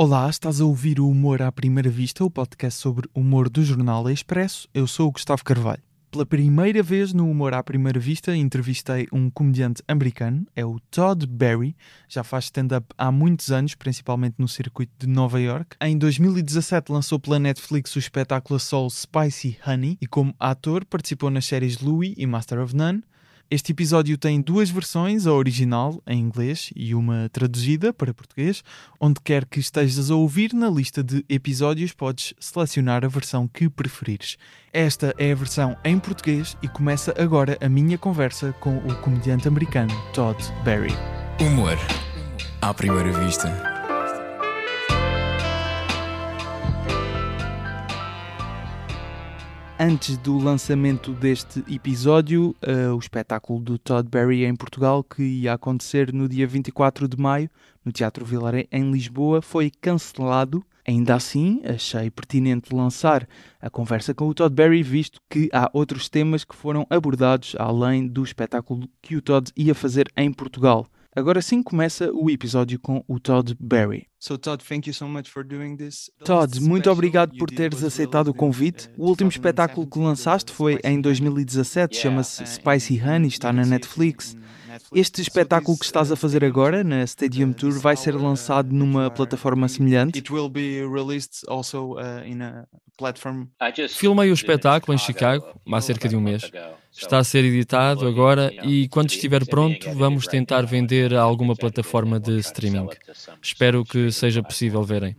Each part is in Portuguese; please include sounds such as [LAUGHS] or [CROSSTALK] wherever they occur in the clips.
Olá, estás a ouvir o Humor à Primeira Vista, o podcast sobre humor do jornal Expresso. Eu sou o Gustavo Carvalho. Pela primeira vez no Humor à Primeira Vista, entrevistei um comediante americano, é o Todd Barry. Já faz stand-up há muitos anos, principalmente no circuito de Nova York. Em 2017 lançou pela Netflix o espetáculo Soul Spicy Honey e como ator participou nas séries Louie e Master of None. Este episódio tem duas versões, a original em inglês e uma traduzida para português. Onde quer que estejas a ouvir, na lista de episódios podes selecionar a versão que preferires. Esta é a versão em português e começa agora a minha conversa com o comediante americano Todd Barry. Humor à primeira vista. Antes do lançamento deste episódio, uh, o espetáculo do Todd Barry em Portugal, que ia acontecer no dia 24 de maio, no Teatro Vilaré, em Lisboa, foi cancelado. Ainda assim, achei pertinente lançar a conversa com o Todd Barry, visto que há outros temas que foram abordados além do espetáculo que o Todd ia fazer em Portugal. Agora sim começa o episódio com o Todd Barry. So Todd, thank you so much for doing this. Todd, muito obrigado por teres aceitado o convite. O último espetáculo que lançaste foi em 2017, chama-se Spicy Honey, está na Netflix. Este espetáculo que estás a fazer agora na Stadium Tour vai ser lançado numa plataforma semelhante? Filmei o espetáculo em Chicago há cerca de um mês. Está a ser editado agora e, quando estiver pronto, vamos tentar vender a alguma plataforma de streaming. Espero que seja possível verem.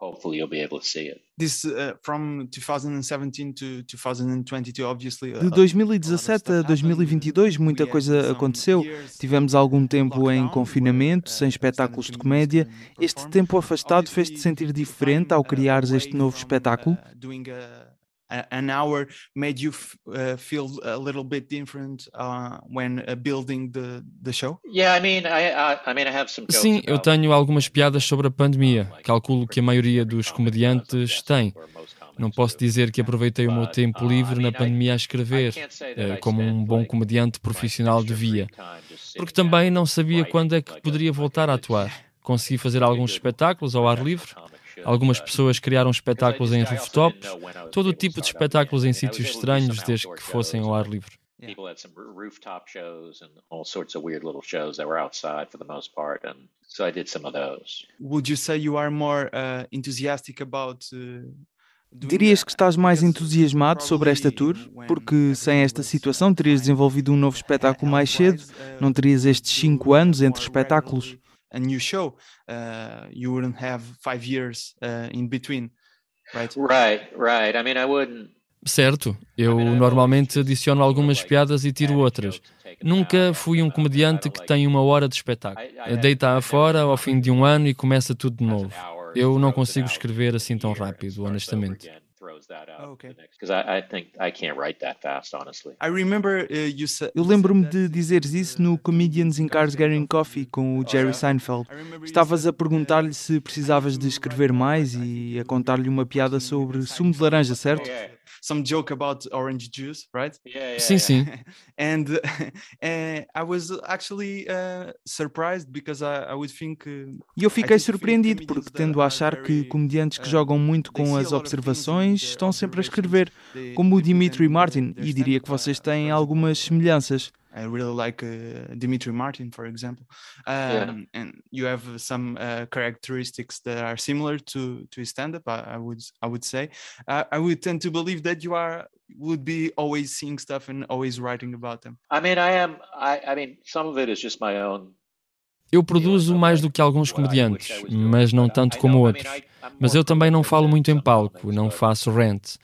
Hopefully you'll be able to see it. This uh, from 2017 to 2022 obviously. Uh, De 2017 a 2022 muita coisa aconteceu. Tivemos algum tempo em confinamento, sem espetáculos de comédia. Este tempo afastado fez-te sentir diferente ao criares este novo espetáculo? An hour made you uh, feel a little bit different uh, when uh, building the the show? Yeah, I mean, I, I, I mean, I have some Sim, eu tenho algumas piadas sobre a pandemia. Calculo que a maioria dos comediantes tem. Não posso dizer que aproveitei o meu tempo livre na pandemia a escrever, eh, como um bom comediante profissional devia, porque também não sabia quando é que poderia voltar a atuar. Consegui fazer alguns espetáculos ao ar livre, Algumas pessoas criaram espetáculos em rooftops, todo o tipo de espetáculos em sítios estranhos, desde que fossem ao ar livre. People had some rooftop shows and all sorts of weird little shows that were outside for the most part, and so I did some of those. Would you say you are more uh, enthusiastic about uh... Dirias que estás mais entusiasmado sobre esta tour? Porque sem esta situação terias desenvolvido um novo espetáculo mais cedo, não terias estes cinco anos entre espetáculos a new show, uh, you wouldn't have five years uh, in between, right? Right, right. I mean, I wouldn't. Certo, eu normalmente adiciono algumas piadas e tiro outras. Nunca fui um comediante que tem uma hora de espetáculo. Deita afora ao fim de um ano e começa tudo de novo. Eu não consigo escrever assim tão rápido, honestamente throws that out. Oh, okay. Because I, I think I can't write that fast, honestly. I remember uh, you said. Eu lembro-me de dizeres isso no Comedians in Cars Getting Coffee com o oh, Jerry Seinfeld. Estavas a perguntar-lhe se precisavas de escrever mais e a contar-lhe uma piada sobre sumo de laranja, certo? Some joke about orange juice, right? Yeah, yeah, sim, sim. [LAUGHS] and uh, [LAUGHS] I was actually uh, surprised because I, I would think. Uh, e eu fiquei surpreendido porque tendo a achar que comediantes que jogam muito com as observações estão sempre a escrever, como o Dimitri Martin, e diria que vocês têm algumas semelhanças. I really like uh, Dimitri Martin, for example, um, yeah. and you have some uh, characteristics that are similar to to stand-up. I, I would I would say uh, I would tend to believe that you are would be always seeing stuff and always writing about them. I mean, I am. I I mean, some of it is just my own Eu produzo mais do que alguns comediantes, mas não tanto como outros. Mas eu também não falo muito em palco, não faço rant.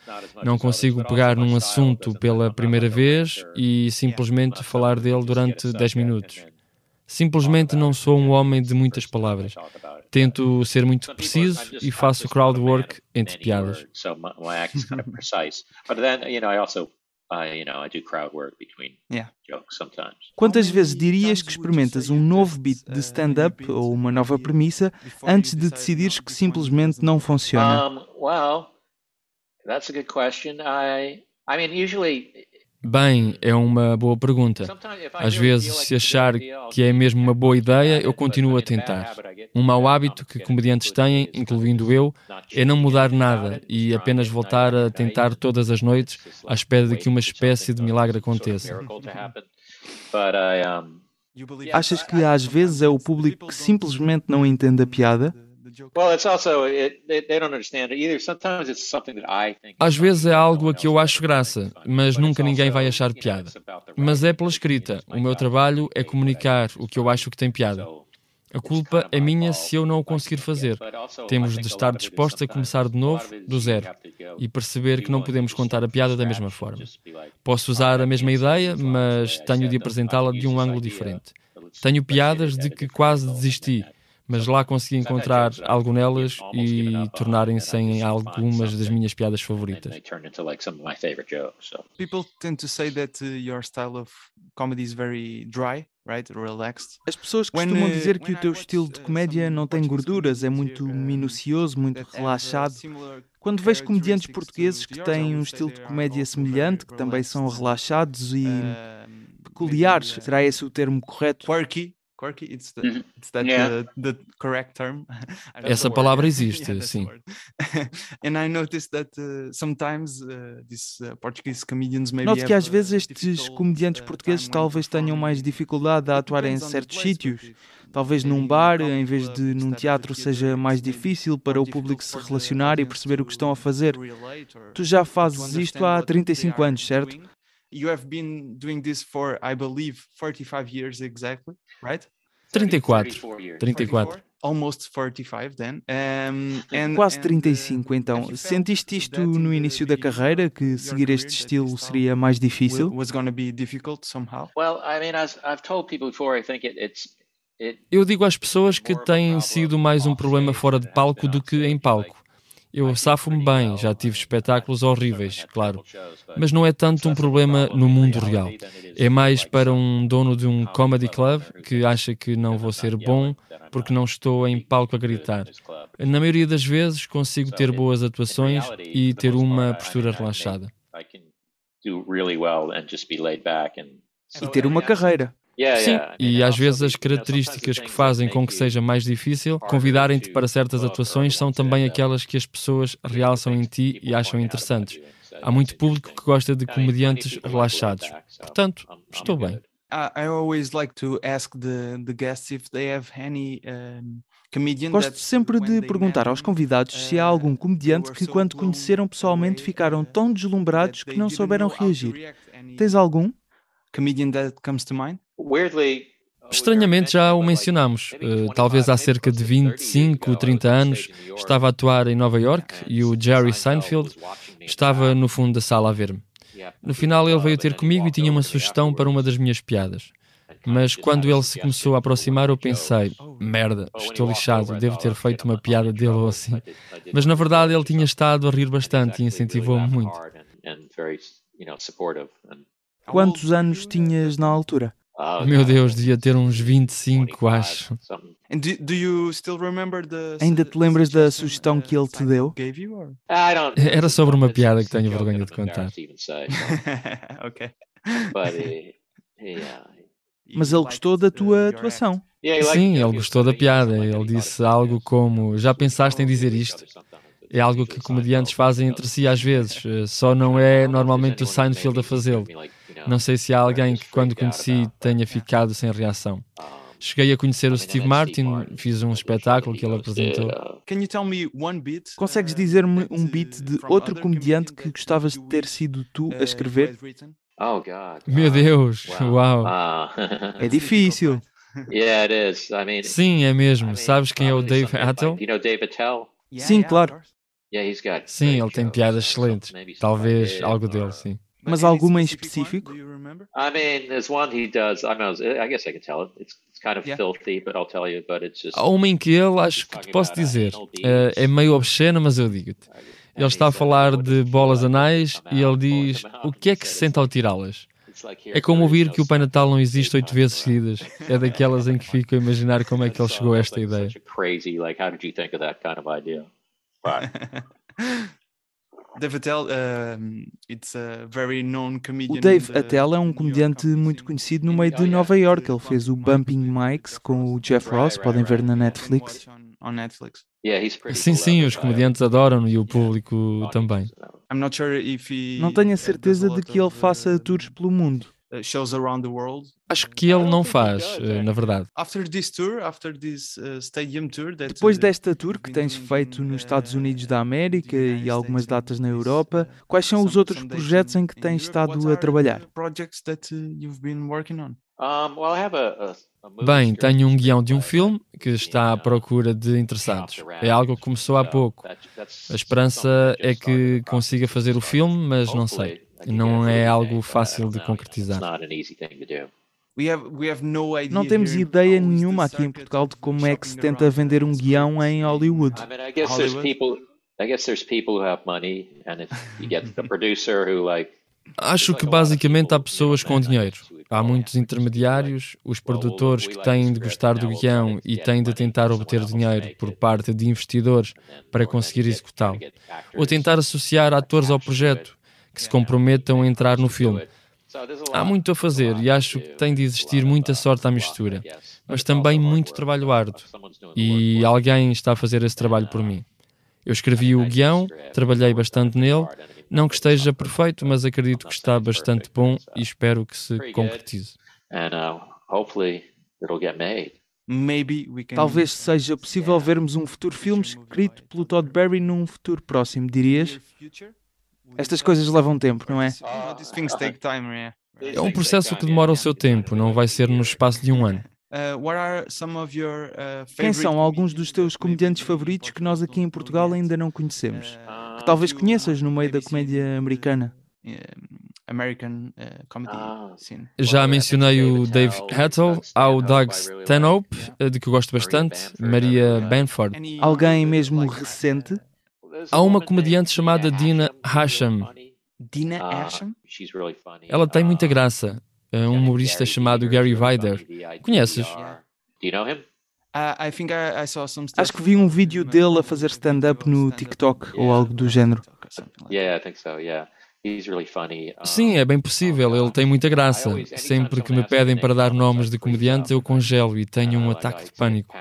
Não consigo pegar num assunto pela primeira vez e simplesmente falar dele durante 10 minutos. Simplesmente não sou um homem de muitas palavras. Tento ser muito preciso e faço crowd work entre piadas. Quantas vezes dirias que experimentas um novo beat de stand-up ou uma nova premissa antes de decidires que simplesmente não funciona? Um, well, that's a good question. I, I mean, usually Bem, é uma boa pergunta. Às vezes, se achar que é mesmo uma boa ideia, eu continuo a tentar. Um mau hábito que comediantes têm, incluindo eu, é não mudar nada e apenas voltar a tentar todas as noites à espera de que uma espécie de milagre aconteça. Achas que às vezes é o público que simplesmente não entende a piada? Às vezes é algo a que eu acho graça, mas nunca ninguém vai achar piada. Mas é pela escrita. O meu trabalho é comunicar o que eu acho que tem piada. A culpa é minha se eu não o conseguir fazer. Temos de estar dispostos a começar de novo, do zero, e perceber que não podemos contar a piada da mesma forma. Posso usar a mesma ideia, mas tenho de apresentá-la de um ângulo diferente. Tenho piadas de que quase desisti, mas lá consegui encontrar algo nelas e tornarem-se em algumas das minhas piadas favoritas. People tend to say that uh, your style of comedy is very dry, right? Relaxed. As pessoas costumam uh, dizer que o teu estilo de uh, comédia não tem gorduras, é muito minucioso, muito relaxado. Quando vejo comediantes portugueses que têm um estilo de comédia semelhante, que também são relaxados e peculiares, será esse o termo correto? Quirky, quirky, it's, the, mm-hmm. it's that yeah. the, the correct term. [LAUGHS] Essa palavra [LAUGHS] existe, yeah, sim. [LAUGHS] And I noticed that uh, sometimes uh, these uh, Portuguese comedians maybe Noto que às vezes estes comediantes uh, portugueses talvez tenham mais dificuldade a atuar em certos sítios. Talvez num bar, em vez de num teatro, seja mais difícil para o público se relacionar e perceber o que estão a fazer. Tu já fazes isto há 35 anos, certo? You have been doing this for, I believe, 45 years exactly, right? 34. 34. Almost 45 then. Um, and, Quase 35 uh, então. Sentiste isto no início da carreira que seguir este estilo seria mais difícil? Was going to be difficult somehow? Well, I mean, as I've told people before, I think it, it's eu digo às pessoas que tem sido mais um problema fora de palco do que em palco. Eu safo-me bem, já tive espetáculos horríveis, claro. Mas não é tanto um problema no mundo real. É mais para um dono de um comedy club que acha que não vou ser bom porque não estou em palco a gritar. Na maioria das vezes consigo ter boas atuações e ter uma postura relaxada. E ter uma carreira. Sim, e às vezes as características que fazem com que seja mais difícil convidarem-te para certas atuações são também aquelas que as pessoas realçam em ti e acham interessantes. Há muito público que gosta de comediantes relaxados. Portanto, estou bem. I always like to ask the, the guests if they have any um, Gosto sempre de perguntar aos convidados se há algum comediante que, quando conheceram pessoalmente, ficaram tão deslumbrados que não souberam reagir. Tens algum? Comedian that comes to mind? Estranhamente já o mencionamos. Uh, talvez há cerca de 25, 30 anos estava a atuar em Nova York e o Jerry Seinfeld estava no fundo da sala a ver-me. No final ele veio ter comigo e tinha uma sugestão para uma das minhas piadas. Mas quando ele se começou a aproximar, eu pensei: merda, estou lixado, devo ter feito uma piada dele ou assim. Mas na verdade ele tinha estado a rir bastante e incentivou-me muito. Quantos anos tinhas na altura? Oh, Meu Deus, devia ter uns 25, acho. Ainda te lembras da sugestão que ele te deu? Era sobre uma piada que tenho vergonha de contar. [LAUGHS] ok. [LAUGHS] Mas ele gostou da tua atuação. Sim, ele gostou da piada. Ele disse algo como: Já pensaste em dizer isto? É algo que comediantes fazem entre si às vezes, eh, só não é normalmente o Seinfeld a fazê-lo. Não sei se há alguém que, quando conheci, tenha ficado sem reação. Cheguei a conhecer o Steve Martin, fiz um espetáculo que ele apresentou. Consegues dizer-me um beat de outro comediante que gostavas de ter sido tu a escrever? Meu Deus, [LAUGHS] uau! [LAUGHS] É difícil. [LAUGHS] Sim, é mesmo. Sabes quem é o Dave Attell? Sim, claro. Sim, ele tem piadas excelentes. Talvez algo dele, sim. Mas alguma em específico? I mean, there's one he does. I know. I guess I can tell it. It's, kind of yeah. filthy, but I'll tell you. But it's just. Há uma em que ele acho que te posso dizer uh, é meio obsceno, mas eu digo-te. Ele está a falar de bolas anais e ele diz o que é que se sente ao tirá-las. É como ouvir que o Pai Natal não existe oito vezes seguidas. É daquelas em que fico a imaginar como é que ele [LAUGHS] chegou a esta ideia. [LAUGHS] Dave Attell, uh, it's a very known comedian. O Dave Attell é um comediante muito conhecido no meio de Nova York. Ele fez o Bumping Mics com o Jeff Ross, podem ver na Netflix. Sim, sim, os comediantes adoram e o público também. Não tenho a certeza de que ele faça tours pelo mundo. Uh, shows around the world. Acho que ele não faz, eh, na verdade. Uh, Depois desta tour que tens feito nos Estados Unidos da América e algumas datas na Europa, quais são os outros projetos em que tens estado a trabalhar? Bem, tenho um guião de um filme que está à procura de interessados. É algo que começou há pouco. A esperança é que consiga fazer o filme, mas não sei. Não é algo fácil de concretizar. Não temos ideia nenhuma aqui em Portugal de como é que se tenta vender um guião em Hollywood. Acho que basicamente há pessoas com dinheiro. Há muitos intermediários, os produtores que têm de gostar do guião e têm de tentar obter dinheiro por parte de investidores para conseguir executá-lo. Ou tentar associar atores ao projeto que se comprometam a entrar no filme. Há muito a fazer e acho que tem de existir muita sorte à mistura, mas também muito trabalho árduo. E alguém está a fazer esse trabalho por mim. Eu escrevi o guião, trabalhei bastante nele, não que esteja perfeito, mas acredito que está bastante bom e espero que se concretize. Talvez seja possível vermos um futuro filme escrito pelo Todd Barry num futuro próximo, dirias? Estas coisas levam tempo, não é? É um processo que demora o seu tempo, não vai ser no espaço de um ano. Uh, uh, Quem são alguns dos teus comediantes favoritos que nós aqui em Portugal ainda não conhecemos? Uh, que talvez conheças no meio da comédia americana? American uh, comedy ah. scene. Já mencionei o Dave Hattel, há o Doug Stanhope, de que eu gosto bastante, Maria Benford. Alguém mesmo recente Há uma comediante chamada Dina Hashem. Dina Hashem? Ela tem muita graça. É um humorista chamado Gary Vider. Conheces? Acho que vi um vídeo dele a fazer stand-up no TikTok ou algo do género. Sim, é bem possível, ele tem muita graça. Sempre que me pedem para dar nomes de comediantes, eu congelo e tenho um ataque de pânico.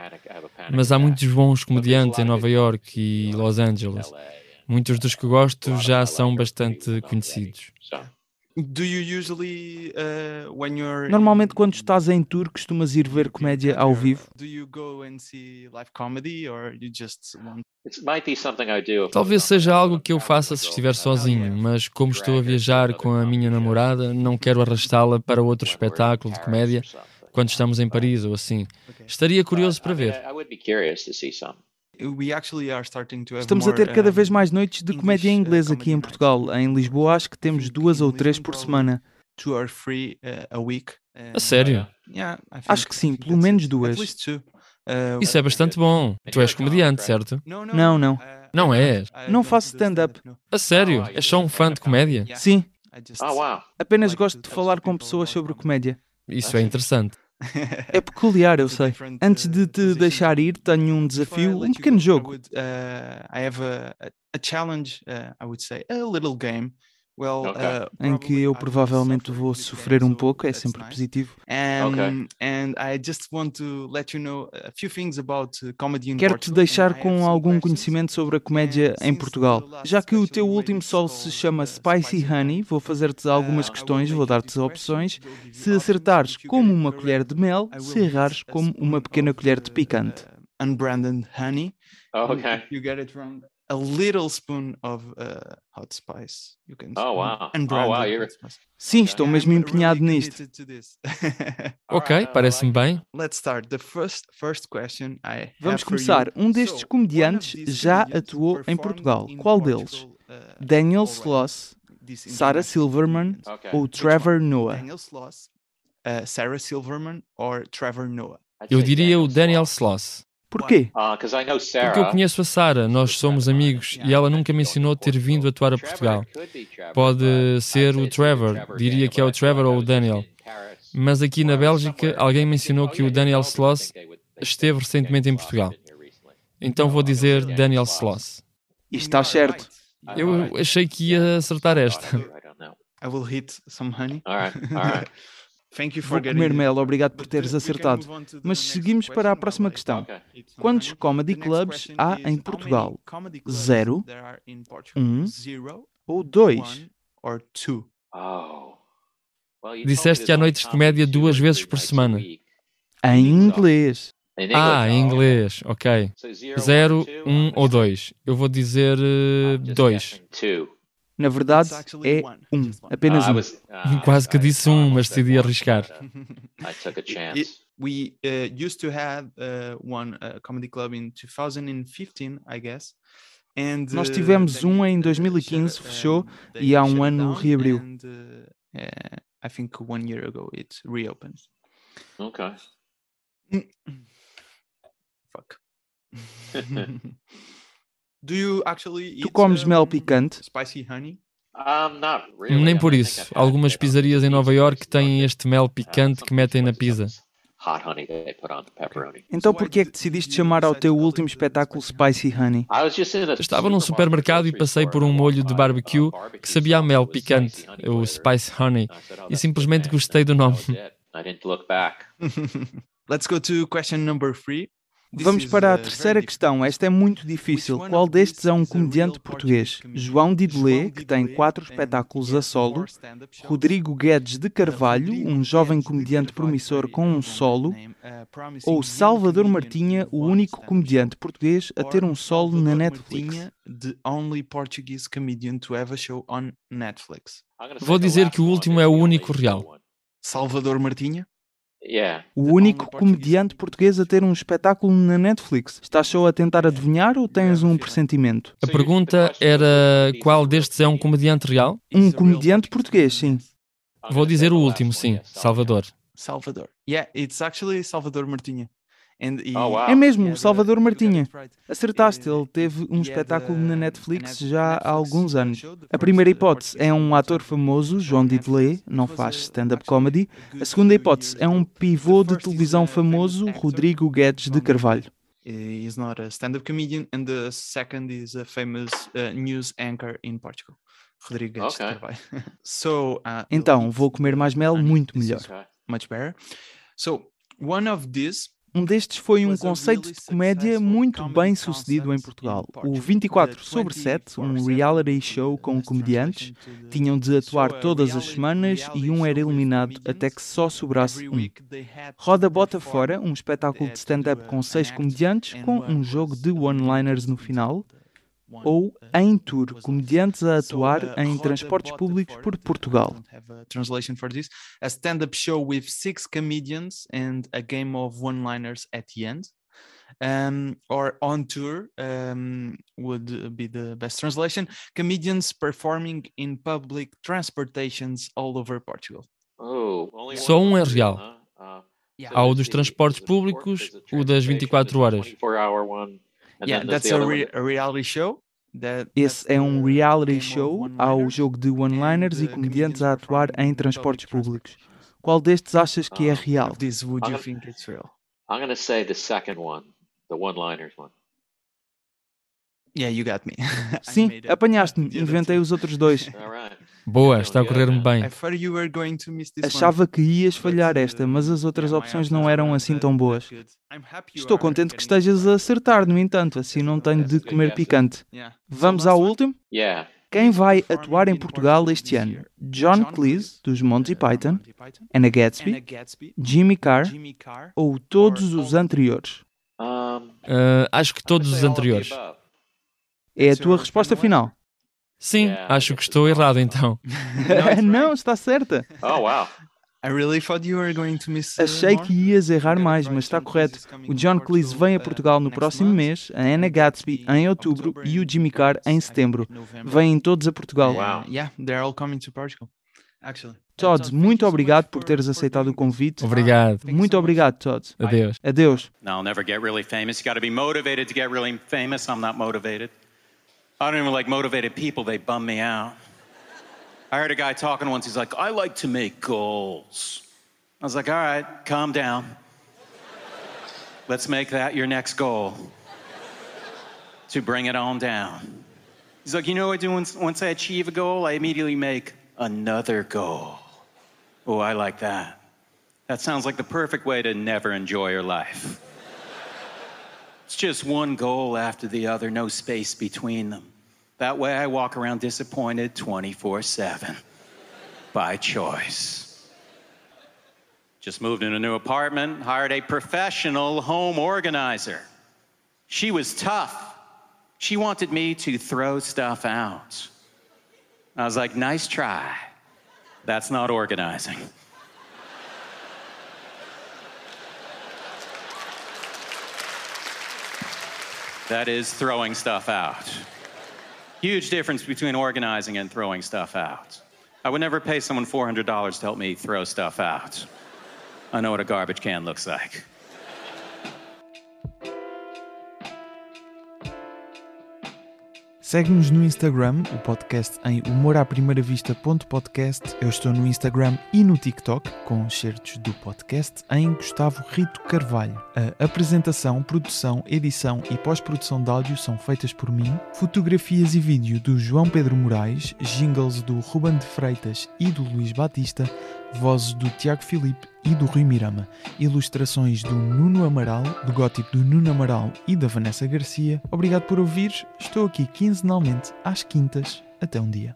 Mas há muitos bons comediantes em Nova York e Los Angeles. Muitos dos que gosto já são bastante conhecidos. Uh, Normalmente, quando estás em tour, costumas ir ver comédia ao vivo? Talvez seja algo que eu faça se estiver sozinho, mas como estou a viajar com a minha namorada, não quero arrastá-la para outro espetáculo de comédia quando estamos em Paris ou assim. Estaria curioso para ver. Estamos a ter cada vez mais noites de comédia em inglês aqui em Portugal. Em Lisboa, acho que temos duas ou três por semana. A sério? Acho que sim, pelo menos duas. Isso é bastante bom. Tu és comediante, certo? Não, não. Não és? Não faço stand-up. A sério? És só um fã de comédia? Sim. Apenas gosto de falar com pessoas sobre comédia. Isso é interessante. É peculiar, eu sei. Antes de te deixar ir, tenho um desafio, um pequeno jogo. I have a, a challenge, uh, I would say, a little game okay. uh, em que eu provavelmente vou sofrer um pouco, é sempre positivo. Quero-te deixar com algum conhecimento sobre a comédia em Portugal. Já que o teu último sol se chama Spicy Honey, vou fazer-te algumas uh, questões, vou dar-te opções. Se acertares como uma colher de mel, se errares como uma pequena colher de picante. Uh, unbranded honey. Oh, okay. You get it wrong a little spoon of uh, hot spice. You can oh wow! Oh wow! You're... Sim, estou mesmo empenhado nisto. [LAUGHS] ok, parece-me bem. Let's start. The first first question I Vamos começar. Um destes comediantes já atuou em Portugal. Qual deles? Uh, Daniel Sloss, Sarah Silverman ou Trevor Noah? Daniel Sloss, uh, Sarah Silverman ou Trevor Noah? Eu diria o Daniel Sloss. Porquê? Uh, Porque eu conheço a Sarah, nós somos amigos e ela nunca mencionou ter vindo atuar a Portugal. Pode ser o Trevor, diria que é o Trevor ou o Daniel. Mas aqui na Bélgica alguém mencionou que o Daniel Sloss esteve recentemente em Portugal. Então vou dizer Daniel Sloss. E está certo. Eu achei que ia acertar esta. I will hit some honey. All right, all right. [LAUGHS] Thank you for Vou comer mel, obrigado por teres acertado. Mas seguimos para a próxima questão. Quantos comedy clubs há em Portugal? Zero, um ou dois? Disseste que há noites de comédia duas vezes por semana. Em inglês. Ah, em inglês, ok. Zero, um ou dois. Eu vou dizer uh, dois. Na verdade, é um, apenas um. Ah, Quase que disse um, mas decidi arriscar. we uh, used to have uh, one uh, comedy club in 2015, I guess. And, Nós tivemos um em 2015, fechou, e há um ano reabriu. And, uh, I think one year ago it reopened. Okay. Fuck. [LAUGHS] Do you actually tu comes mel picante? Spicy honey? Nem por isso. Algumas pizzarias em Nova York têm este mel picante que metem na pizza. Então por que é que decidiste chamar ao teu último espetáculo Spicy Honey? Estava num supermercado e passei por um molho de barbecue que sabia a mel picante, o Spice Honey, e simplesmente gostei do nome. [LAUGHS] Let's go to question number three. Vamos para a terceira questão. Esta é muito difícil. Qual destes é um comediante português? João Didelé, que tem quatro espetáculos a solo. Rodrigo Guedes de Carvalho, um jovem comediante promissor com um solo. Ou Salvador Martinha, o único comediante português a ter um solo na Netflix. Vou dizer que o último é o único real. Salvador Martinha? O único comediante português a ter um espetáculo na Netflix. Estás só a tentar adivinhar ou tens um pressentimento? A pergunta era qual destes é um comediante real? Um comediante português, sim. Vou dizer o último, sim. Salvador. Salvador. Yeah, it's actually Salvador Martinha. Oh, é mesmo, Salvador Martinha. Acertaste, ele teve um espetáculo na Netflix já há alguns anos. A primeira hipótese é um ator famoso, João Didelé, não faz stand-up comedy. A segunda hipótese é um pivô de televisão famoso, Rodrigo Guedes de Carvalho. He's not a stand-up comedian, and the second is a famous uh, news anchor in Portugal. Rodrigo Guedes okay. de Carvalho. [LAUGHS] so, uh, então, vou comer mais mel, muito melhor. Much better. So, one of these um destes foi um conceito de comédia muito bem sucedido em Portugal. O 24 sobre 7, um reality show com comediantes, tinham de atuar todas as semanas e um era eliminado até que só sobrasse um. Roda Bota Fora, um espetáculo de stand-up com seis comediantes, com um jogo de one-liners no final ou em tour, comediantes a atuar uh, em transportes públicos por Portugal. Translation for this: a stand-up show with six comedians and a game of one-liners at the end. Um, or on tour um, would be the best translation. Comedians performing in public transportations all over Portugal. Oh, Só um é real. Uh, Há o dos transportes públicos, o das 24 horas. Yeah, that's a, re a reality show. Esse é um reality show ao jogo de one-liners e comediantes a atuar em transportes públicos. Qual destes achas que é real? This would you think it's real? I'm going to say the second one, the one-liners one. Yeah, you got me. [LAUGHS] Sim, apanhaste-me. Inventei os outros dois. [LAUGHS] Boa, está a correr-me bem. Achava que ias falhar esta, mas as outras opções não eram assim tão boas. Estou contente que estejas a acertar, no entanto, assim não tenho de comer picante. Vamos ao último? Quem vai atuar em Portugal este ano? John Cleese, dos Monty Python, Anna Gatsby, Jimmy Carr ou todos os anteriores? Uh, acho que todos os anteriores. É a tua resposta final? Sim, acho que estou errado então. [LAUGHS] [LAUGHS] não, está certa. Oh, wow. I really thought you were going to miss Achei que ias errar mais, mas está correto. O John Cleese vem a Portugal no próximo mês, a Anna Gatsby em outubro e o Jimmy Carr em setembro. Vêm todos a Portugal. Wow. Yeah, they're all coming to Portugal. Actually. Todd, muito obrigado por teres aceitado o convite. Obrigado. Muito obrigado, Todd. Adeus. Adeus. No, I'll never get really famous. You got to be motivated to get really famous. I'm not motivated. I don't even like motivated people, they bum me out. I heard a guy talking once, he's like, I like to make goals. I was like, all right, calm down. Let's make that your next goal. To bring it on down. He's like, you know what I do once, once I achieve a goal? I immediately make another goal. Oh, I like that. That sounds like the perfect way to never enjoy your life. it's just one goal after the other, no space between them. That way I walk around disappointed 24 7 by choice. Just moved in a new apartment, hired a professional home organizer. She was tough. She wanted me to throw stuff out. I was like, nice try. That's not organizing. That is throwing stuff out. Huge difference between organizing and throwing stuff out. I would never pay someone $400 to help me throw stuff out. I know what a garbage can looks like. Segue-nos no Instagram, o podcast em humoraprimeiravista.podcast. Eu estou no Instagram e no TikTok, com certos do podcast, em Gustavo Rito Carvalho. A apresentação, produção, edição e pós-produção de áudio são feitas por mim. Fotografias e vídeo do João Pedro Moraes, jingles do Ruben de Freitas e do Luís Batista, vozes do Tiago Filipe e do Rui Mirama, ilustrações do Nuno Amaral, do gótico do Nuno Amaral e da Vanessa Garcia. Obrigado por ouvir. Estou aqui quinzenalmente às quintas. Até um dia.